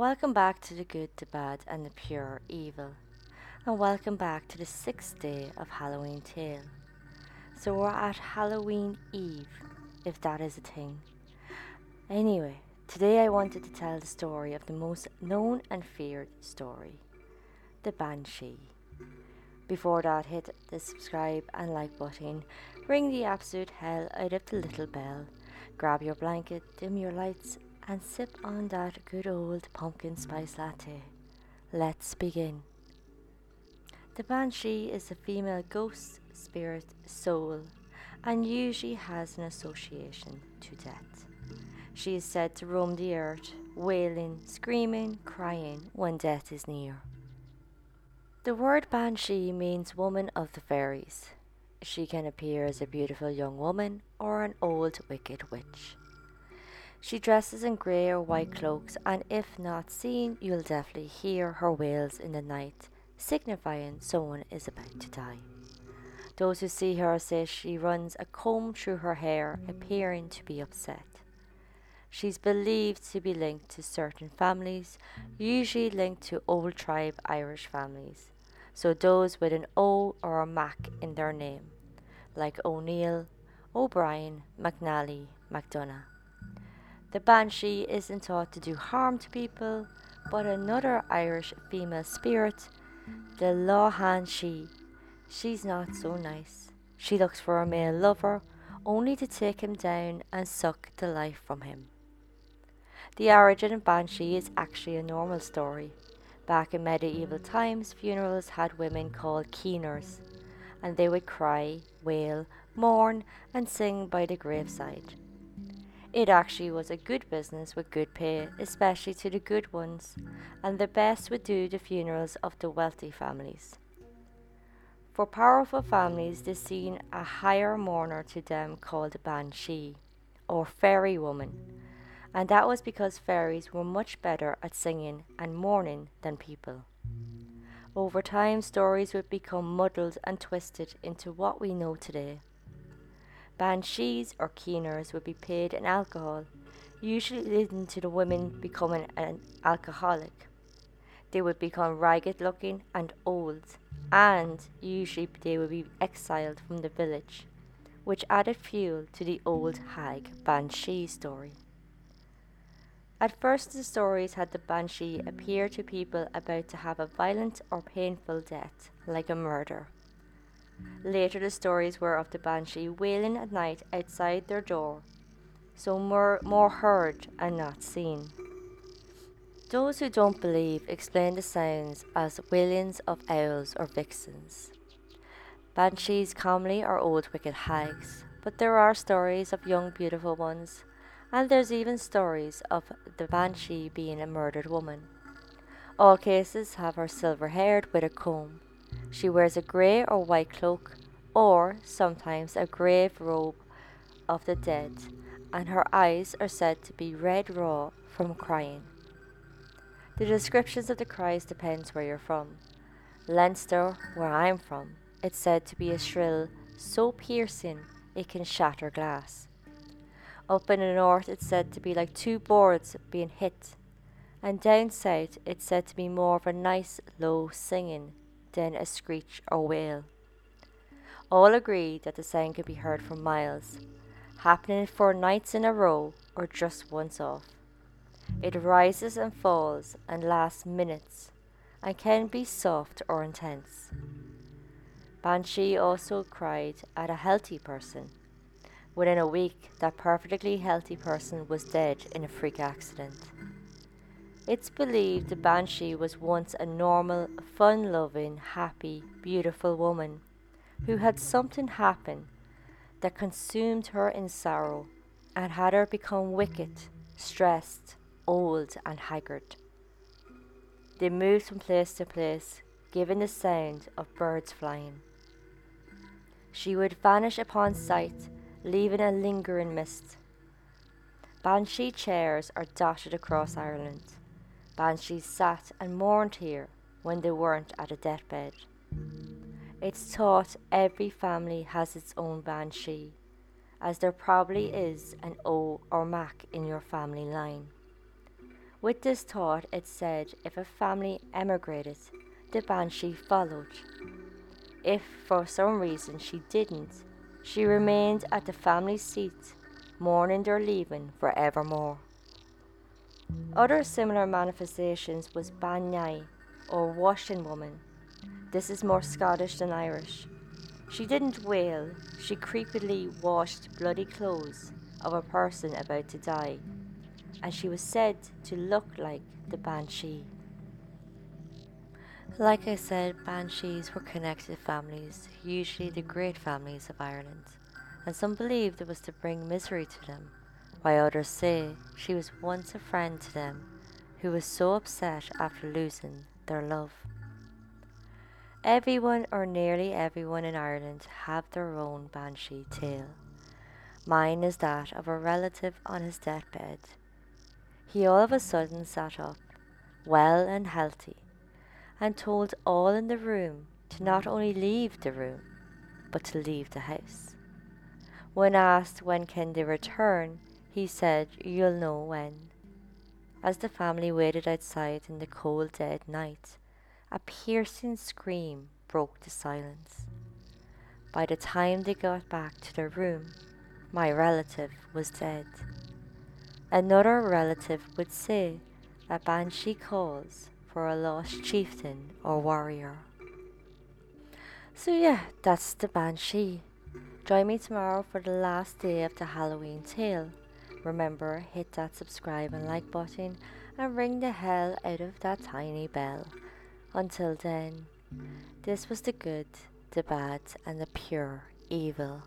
Welcome back to the good, the bad, and the pure evil. And welcome back to the sixth day of Halloween Tale. So we're at Halloween Eve, if that is a thing. Anyway, today I wanted to tell the story of the most known and feared story the Banshee. Before that, hit the subscribe and like button, ring the absolute hell out of the little bell, grab your blanket, dim your lights, and sip on that good old pumpkin spice latte. Let's begin. The banshee is a female ghost, spirit, soul, and usually has an association to death. She is said to roam the earth, wailing, screaming, crying when death is near. The word banshee means woman of the fairies. She can appear as a beautiful young woman or an old wicked witch. She dresses in grey or white cloaks, and if not seen, you'll definitely hear her wails in the night, signifying someone is about to die. Those who see her say she runs a comb through her hair, appearing to be upset. She's believed to be linked to certain families, usually linked to old tribe Irish families, so those with an O or a Mac in their name, like O'Neill, O'Brien, McNally, McDonough. The banshee isn't thought to do harm to people, but another Irish female spirit, the Leanan Sidhe, she's not so nice. She looks for a male lover, only to take him down and suck the life from him. The origin of Banshee is actually a normal story. Back in medieval times, funerals had women called keeners, and they would cry, wail, mourn, and sing by the graveside. It actually was a good business with good pay, especially to the good ones, and the best would do the funerals of the wealthy families. For powerful families, they seen a higher mourner to them called banshee, or fairy woman, and that was because fairies were much better at singing and mourning than people. Over time, stories would become muddled and twisted into what we know today. Banshees or keeners would be paid in alcohol, usually leading to the women becoming an alcoholic. They would become ragged looking and old, and usually they would be exiled from the village, which added fuel to the old hag Banshee story. At first, the stories had the Banshee appear to people about to have a violent or painful death, like a murder. Later, the stories were of the banshee wailing at night outside their door, so more, more heard and not seen. Those who don't believe explain the sounds as wailings of owls or vixens. Banshees commonly are old wicked hags, but there are stories of young beautiful ones, and there's even stories of the banshee being a murdered woman. All cases have her silver haired with a comb, she wears a grey or white cloak, or sometimes a grave robe of the dead, and her eyes are said to be red raw from crying. The descriptions of the cries depends where you're from. Leinster, where I'm from, it's said to be a shrill so piercing it can shatter glass. Up in the north, it's said to be like two boards being hit, and down south, it's said to be more of a nice low singing than a screech or wail. All agree that the sound can be heard for miles, happening for nights in a row or just once off. It rises and falls and lasts minutes and can be soft or intense. Banshee also cried at a healthy person. Within a week, that perfectly healthy person was dead in a freak accident. It's believed the Banshee was once a normal, fun loving, happy, beautiful woman who had something happen that consumed her in sorrow and had her become wicked, stressed, old, and haggard. They moved from place to place, giving the sound of birds flying. She would vanish upon sight, leaving a lingering mist. Banshee chairs are dotted across Ireland. Banshees sat and mourned here when they weren't at a deathbed. It's thought every family has its own banshee, as there probably is an O or Mac in your family line. With this thought, it said if a family emigrated, the banshee followed. If for some reason she didn't, she remained at the family seat, mourning their leaving for evermore. Other similar manifestations was Bean Nighe, or washing woman. This is more Scottish than Irish. She didn't wail, she creepily washed bloody clothes of a person about to die, and she was said to look like the banshee. Like I said, banshees were connected families, usually the great families of Ireland, and some believed it was to bring misery to them, while others say she was once a friend to them who was so upset after losing their love. Everyone or nearly everyone in Ireland have their own banshee tale. Mine is that of a relative on his deathbed. He all of a sudden sat up, well and healthy, and told all in the room to not only leave the room, but to leave the house. When asked when can they return, he said, You'll know when. As the family waited outside in the cold dead night, a piercing scream broke the silence. By the time they got back to their room, my relative was dead. Another relative would say a banshee calls for a lost chieftain or warrior. So, yeah, that's the Banshee. Join me tomorrow for the last day of the Halloween tale. Remember, hit that subscribe and like button and ring the hell out of that tiny bell. Until then, this was the good, the bad, and the pure evil.